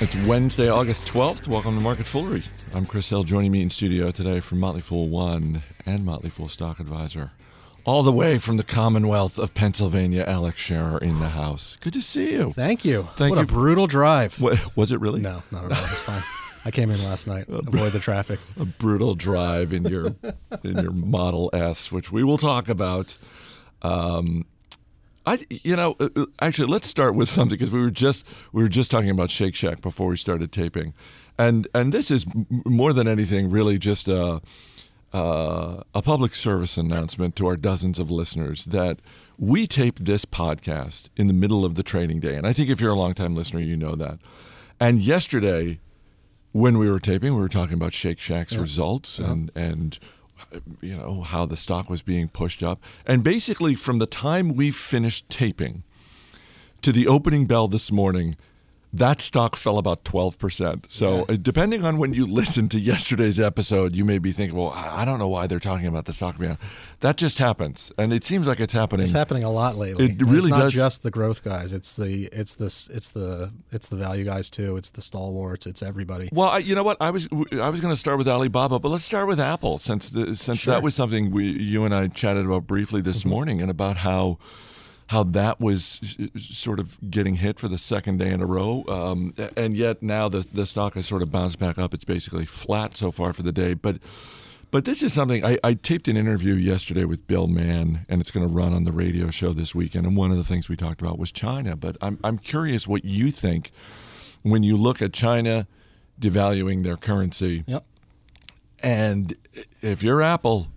It's Wednesday, August 12th. Welcome to Market Foolery. I'm Chris Hill, joining me in studio today from Motley Fool One and Motley Fool Stock Advisor. All the way from the Commonwealth of Pennsylvania, Alex Scherer in the house. Good to see you. Thank you. Thank what you. a brutal drive. What, was it really? No, not at all. It's fine. I came in last night. Avoid the traffic. A brutal drive in your in your Model S, which we will talk about. Um, I, you know, uh, uh, actually, let's start with something because we were just we were just talking about Shake Shack before we started taping, and and this is m- more than anything really just a uh, a public service announcement to our dozens of listeners that we taped this podcast in the middle of the training day, and I think if you're a longtime listener, you know that. And yesterday, when we were taping, we were talking about Shake Shack's results and and you know how the stock was being pushed up, and basically from the time we finished taping to the opening bell this morning. That stock fell about 12%. So, uh, depending on when you listen to yesterday's episode, you may be thinking, well, I don't know why they're talking about the stock being. That just happens. And it seems like it's happening. It's happening a lot lately. It And it's really not does- just the growth guys. It's the it's the it's the it's the value guys too. It's the stalwarts. It's everybody. Well, I, you know what? I was I was going to start with Alibaba, but let's start with Apple since the, since Sure. that was something we you and I chatted about briefly this morning, and about how how that was sort of getting hit for the second day in a row, um, and yet now the the stock has sort of bounced back up. It's basically flat so far for the day, but. But this is something I, I taped an interview yesterday with Bill Mann, and it's going to run on the radio show this weekend. And one of the things we talked about was China. But I'm, I'm curious what you think when you look at China devaluing their currency. Yep. And if you're Apple,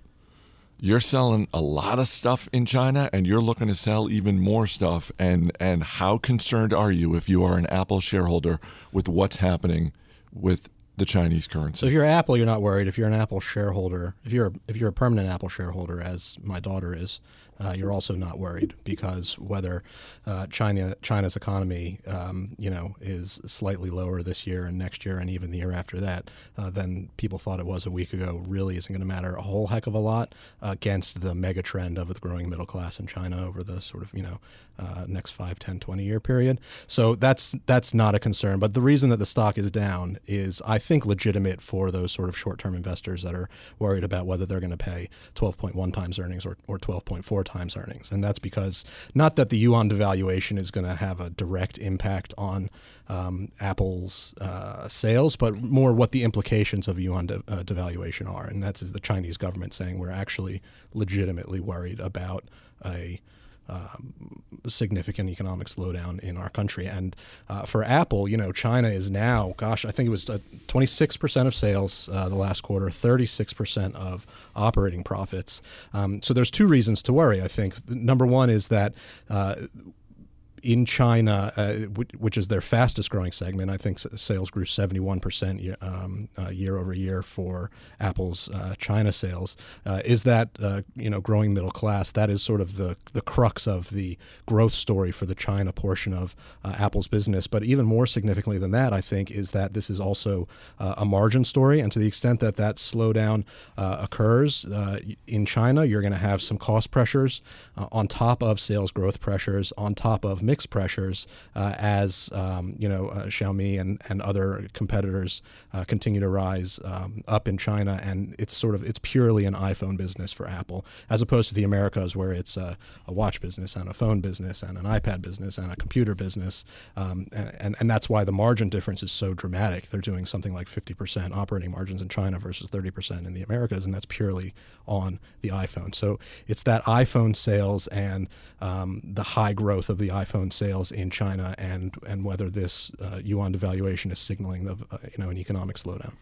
you're selling a lot of stuff in China and you're looking to sell even more stuff. And, and how concerned are you if you are an Apple shareholder with what's happening with the Chinese So currency? if you're Apple, you're not worried. If you're an Apple shareholder, if you're if you're a permanent Apple shareholder, as my daughter is, uh, you're also not worried because whether uh, China China's economy, um, you know, is slightly lower this year and next year and even the year after that uh, than people thought it was a week ago, really isn't going to matter a whole heck of a lot against the mega trend of the growing middle class in China over the sort of you know uh, next 5, 10, 20 year period. So that's that's not a concern. But the reason that the stock is down is, I think, legitimate for those sort of short term investors that are worried about whether they're going to pay 12.1 times earnings or, or 12.4 times earnings. And that's because not that the yuan devaluation is going to have a direct impact on um, Apple's uh, sales, but more what the implications of yuan de- uh, devaluation are. And that's is the Chinese government saying we're actually legitimately worried about a significant economic slowdown in our country. And uh, for Apple, you know, China is now, gosh, I think it was uh, 26% of sales uh, the last quarter, 36% of operating profits. Um, so there's two reasons to worry, I think. Number one is that. In China, uh, which, is their fastest growing segment, I think sales grew 71% year, um, uh, year over year for Apple's uh, China sales. Uh, is that uh, you know growing middle class? That is sort of the the crux of the growth story for the China portion of uh, Apple's business. But even more significantly than that, I think, is that this is also a margin story. And to the extent that that slowdown occurs in China, you're going to have some cost pressures on top of sales growth pressures, on top of mix pressures, uh, as um, you know uh, Xiaomi and, and other competitors uh, continue to rise um, up in China, and it's sort of it's purely an iPhone business for Apple, as opposed to the Americas where it's a, a watch business and a phone business and an iPad business and a computer business, um, and, and and that's why the margin difference is so dramatic. They're doing something like 50% operating margins in China versus 30% in the Americas, and that's purely on the iPhone. So it's that iPhone sales and um, the high growth of the iPhone sales in China, and and whether this uh, yuan devaluation is signaling the uh, you know an economic slowdown.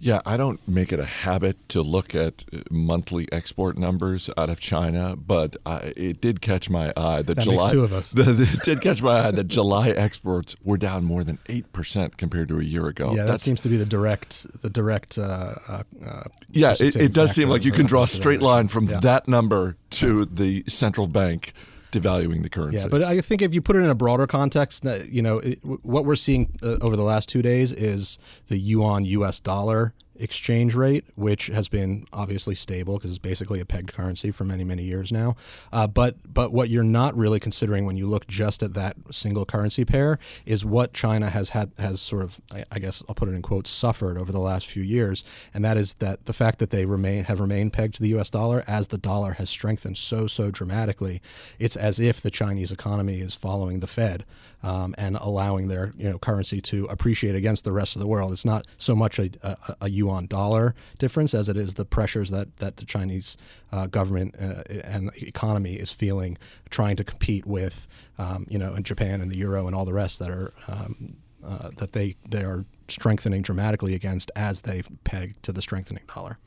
Yeah, I don't make it a habit to look at uh, monthly export numbers out of China, but I, it did catch my eye that, That July. two of us. it did catch my eye that July exports were down more than eight percent compared to a year ago. yeah, that seems to be the direct the direct. Uh, uh, uh, Yeah, it, it does seem like you can draw a straight line from Yeah. that number to the central bank devaluing the currency. Yeah, but I think if you put it in a broader context, uh, you know, it, what we're seeing uh, over the last two days is the yuan U.S. dollar exchange rate, which has been obviously stable because it's basically a pegged currency for many many years now. Uh, but but what you're not really considering when you look just at that single currency pair is what China has had has sort of I, I guess I'll put it in quotes suffered over the last few years, and that is that the fact that they remain have remained pegged to the U.S. dollar as the dollar has strengthened so so dramatically, it's as if the Chinese economy is following the Fed um, and allowing their you know currency to appreciate against the rest of the world. It's not so much a, a, a dollar difference as it is the pressures that that the Chinese uh, government uh, and economy is feeling, trying to compete with um, you know in Japan and the euro and all the rest that are um, uh, that they they are strengthening dramatically against as they peg to the strengthening dollar.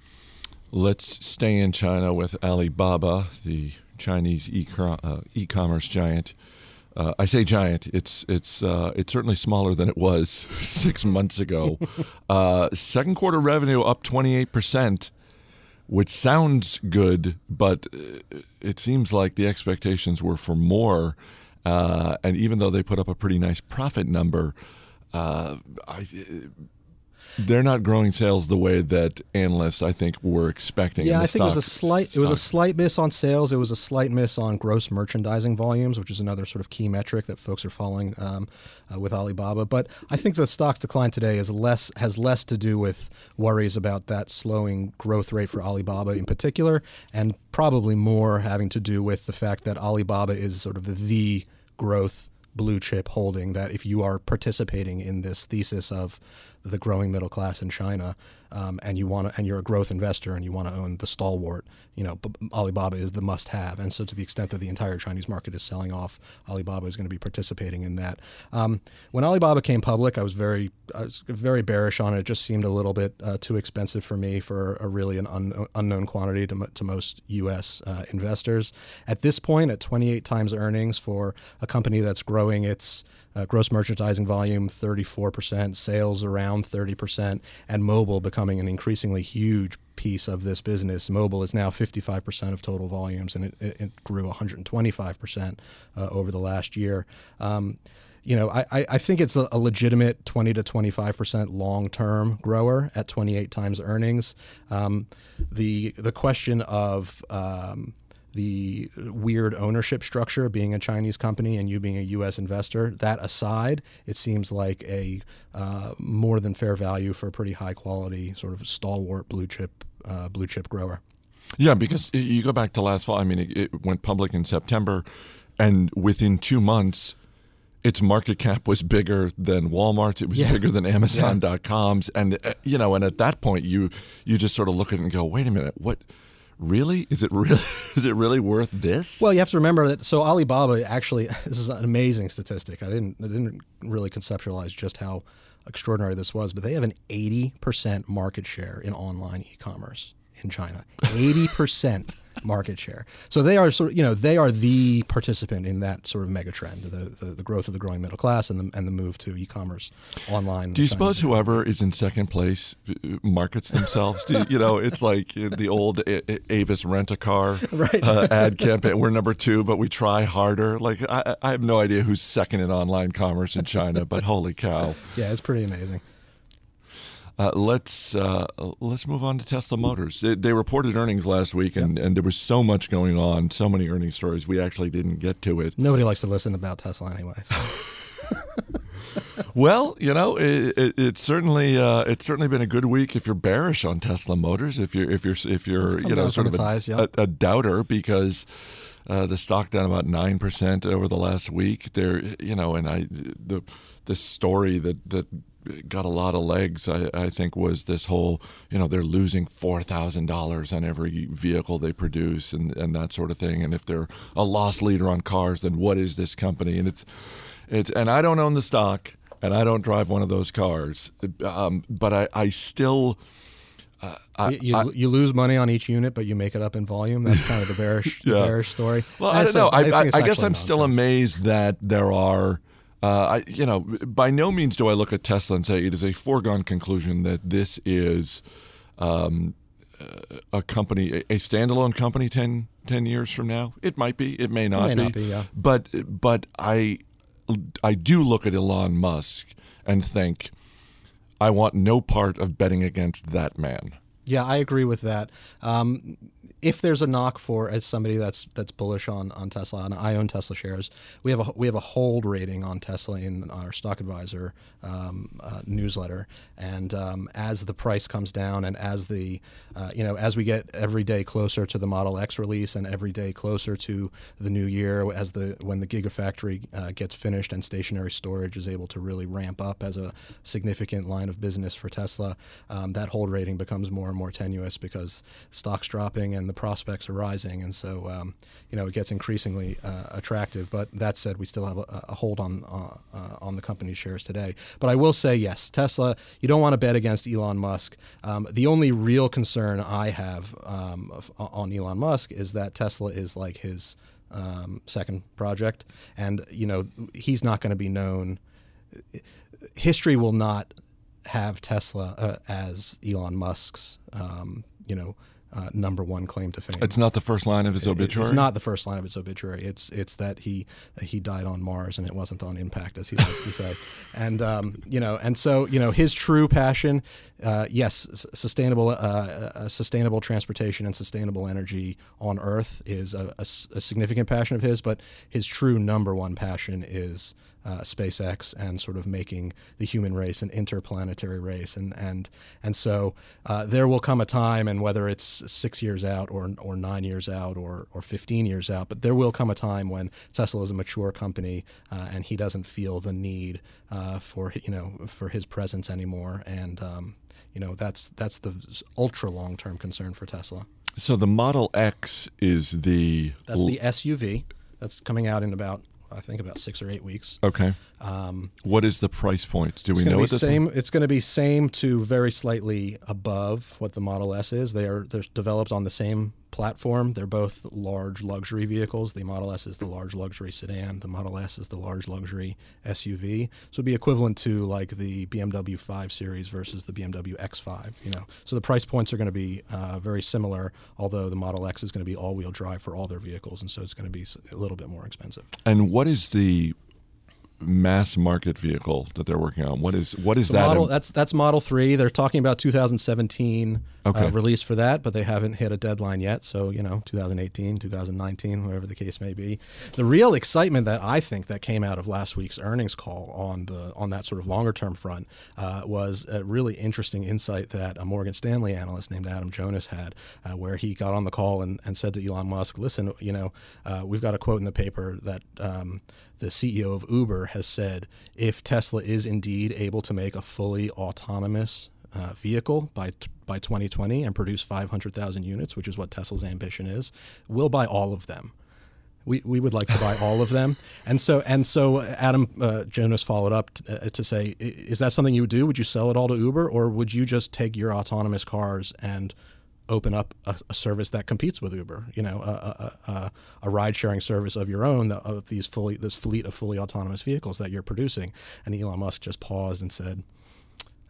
Let's stay in China with Alibaba, the Chinese uh, e-commerce giant. Uh, I say giant. It's it's uh, it's certainly smaller than it was six months ago. Uh, second quarter revenue up twenty eight percent, which sounds good, but uh, it seems like the expectations were for more. Uh, and even though they put up a pretty nice profit number, uh, I, they're not growing sales the way that analysts, I think, were expecting. Yeah, I think it was a slight stock. it was a slight miss on sales. It was a slight miss on gross merchandising volumes, which is another sort of key metric that folks are following um, uh, with Alibaba. But I think the stock's decline today is less has less to do with worries about that slowing growth rate for Alibaba in particular, and probably more having to do with the fact that Alibaba is sort of the growth blue chip holding that if you are participating in this thesis of the growing middle class in China, um, and you want to, and you're a growth investor and you want to own the stalwart, you know, Alibaba is the must-have. And so, to the extent that the entire Chinese market is selling off, Alibaba is going to be participating in that. Um, when Alibaba came public, I was very, I was very bearish on it. It just seemed a little bit uh, too expensive for me for a really an un- unknown quantity to, to most U.S. Uh, investors. At this point, at 28 times earnings for a company that's growing its uh, gross merchandising volume 34%, sales around 30%, and mobile becoming an increasingly huge piece of this business. Mobile is now 55% of total volumes, and it, it grew 125% uh, over the last year. Um, you know, I, I think it's a, legitimate 20 to 25% long term grower at 28 times earnings. Um, the the question of um, the weird ownership structure being a Chinese company and you being a U.S. investor. That aside, it seems like a uh, more than fair value for a pretty high quality sort of stalwart blue chip uh, blue chip grower. Yeah, because you go back to last fall. I mean, it, it went public in September, and within two months, its market cap was bigger than Walmart's. It was yeah. bigger than Amazon.com's, yeah. and uh, you know, and at that point, you you just sort of look at it and go, "Wait a minute, what?" Really? Is it really is it really worth this? Well you have to remember that so alibaba actually this is an amazing statistic. I didn't i didn't really conceptualize just how extraordinary this was but they have an 80% market share in online e-commerce in china. 80% market share. So they are sort of, you know, they are the participant in that sort of mega trend, the, the, the growth of the growing middle class and the, and the move to e-commerce online. Do you suppose whoever is in second place uh, markets themselves? you, you, know, it's like the old Avis rent-a-car right. uh, ad campaign. We're number two, but we try harder. Like I, I have no idea who's second in online commerce in China, but holy cow. Yeah, it's pretty amazing. Uh, let's uh, let's move on to Tesla Motors. They, they reported earnings last week, and, yep. and there was so much going on, so many earnings stories. We actually didn't get to it. Nobody likes to listen about Tesla anyway. So. well, you know, it, it, it's certainly uh, it's certainly been a good week if you're bearish on Tesla Motors. If you're if you're if you're you know sort of a, a, a, doubter because. Uh, the stock down about nine percent over the last week. There, you know, and I the the story that that got a lot of legs, I, I, think, was this whole, you know, they're losing $4,000 on every vehicle they produce and, and that sort of thing. And if they're a loss leader on cars, then what is this company? And it's, it's and I don't own the stock and I don't drive one of those cars, um, but I, I still. Uh, I, you, I, you, lose money on each unit, but you make it up in volume. That's kind of the bearish, yeah. the bearish story. Well, I don't know. I, I guess I'm nonsense. still amazed that there are uh, I, you know, by no means do I look at Tesla and say it is a foregone conclusion that this is um, a company, a standalone company 10, 10, years from now. It might be, it may not it may be. Not be yeah. But but I I do look at Elon Musk and think I want no part of betting against that man. Yeah, I agree with that. Um, if there's a knock for as somebody that's that's bullish on, on Tesla, and I own Tesla shares, we have a we have a hold rating on Tesla in our stock advisor um, uh, newsletter, and um, as the price comes down, and as the uh, you know as we get every day closer to the Model X release, and every day closer to the new year, as the when the Gigafactory uh, gets finished and stationary storage is able to really ramp up as a significant line of business for Tesla, um, that hold rating becomes more more tenuous because stocks dropping and the prospects are rising, and so um, you know it gets increasingly uh, attractive. But that said, we still have a, a hold on uh, uh, on the company's shares today. But I will say, yes, Tesla. You don't want to bet against Elon Musk. Um, the only real concern I have um, on Elon Musk is that Tesla is like his um, second project, and you know he's not going to be known. History will not have Tesla uh, as Elon Musk's, um, you know, uh, number one claim to fame. It's not the first line of his obituary. It's not the first line of his obituary. It's it's that he he died on Mars and it wasn't on impact, as he likes to say. And um, you know, and so you know, his true passion, uh, yes, sustainable uh, uh, sustainable transportation and sustainable energy on Earth is a, a, a significant passion of his. But his true number one passion is uh, SpaceX and sort of making the human race an interplanetary race. And and and so uh, there will come a time, and whether it's six years out or or nine years out or or 15 years out, but there will come a time when Tesla is a mature company uh, and he doesn't feel the need uh, for you know for his presence anymore. And um, you know that's that's the ultra long term concern for Tesla. So the Model X is the that's the SUV that's coming out in about I think about six or eight weeks. Okay. Um, what is the price point? Do we know? Be same. It's going to be same to very slightly above what the Model S is. They are they're developed on the same platform. They're both large luxury vehicles. The Model S is the large luxury sedan. The Model S is the large luxury SUV. So it'd be equivalent to like the BMW 5 Series versus the BMW X5. You know, so the price points are going to be uh, very similar. Although the Model X is going to be all-wheel drive for all their vehicles, and so it's going to be a little bit more expensive. And what is the mass market vehicle that they're working on? What is what is so that? Model, that's that's Model Three. They're talking about 2017 uh, okay. uh, release for that, but they haven't hit a deadline yet. So you know, 2018, 2019, whatever the case may be. The real excitement that I think that came out of last week's earnings call on the on that sort of longer term front uh, was a really interesting insight that a Morgan Stanley analyst named Adam Jonas had, uh, where he got on the call and, and said to Elon Musk, "Listen, you know, uh, we've got a quote in the paper that." Um, the CEO of Uber has said if Tesla is indeed able to make a fully autonomous uh, vehicle by by 2020 and produce 500,000 units, which is what Tesla's ambition is, we'll buy all of them. We, we would like to buy all of them, and so and so Adam uh, Jonas followed up t- uh, to say, is that something you would do? Would you sell it all to Uber, or would you just take your autonomous cars and open up a, a, service that competes with Uber, you know, a, a, a ride sharing service of your own of these fully this fleet of fully autonomous vehicles that you're producing. And Elon Musk just paused and said,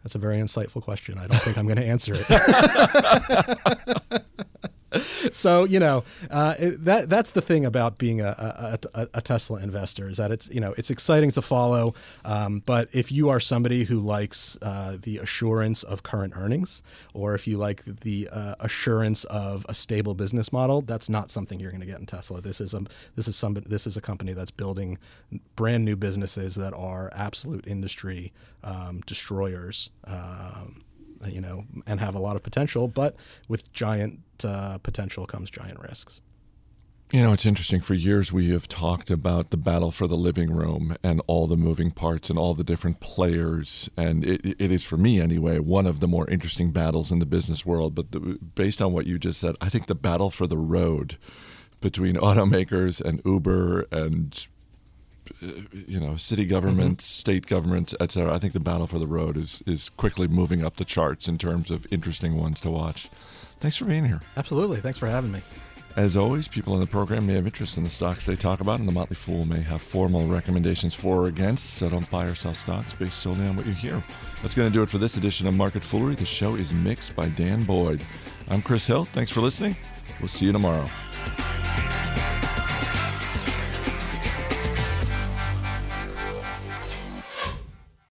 "That's a very insightful question. I don't think I'm going to answer it." so you know uh, that that's the thing about being a, a, a, Tesla investor is that it's you know it's exciting to follow, um, but if you are somebody who likes uh, the assurance of current earnings, or if you like the uh, assurance of a stable business model, that's not something you're going to get in Tesla. This is a this is some this is a company that's building brand new businesses that are absolute industry um, destroyers. Um, you know, and have a lot of potential, but with giant uh, potential comes giant risks. You know, it's interesting. For years, we have talked about the battle for the living room and all the moving parts and all the different players. And it, it is, for me anyway, one of the more interesting battles in the business world. But the, based on what you just said, I think the battle for the road between automakers and Uber and you know, city governments, mm-hmm. state governments, etc. I think the battle for the road is is quickly moving up the charts in terms of interesting ones to watch. Thanks for being here. Absolutely. Thanks for having me. As always, people in the program may have interest in the stocks they talk about, and the Motley Fool may have formal recommendations for or against, so don't buy or sell stocks based solely on what you hear. That's going to do it for this edition of Market Foolery. The show is mixed by Dan Boyd. I'm Chris Hill. Thanks for listening. We'll see you tomorrow.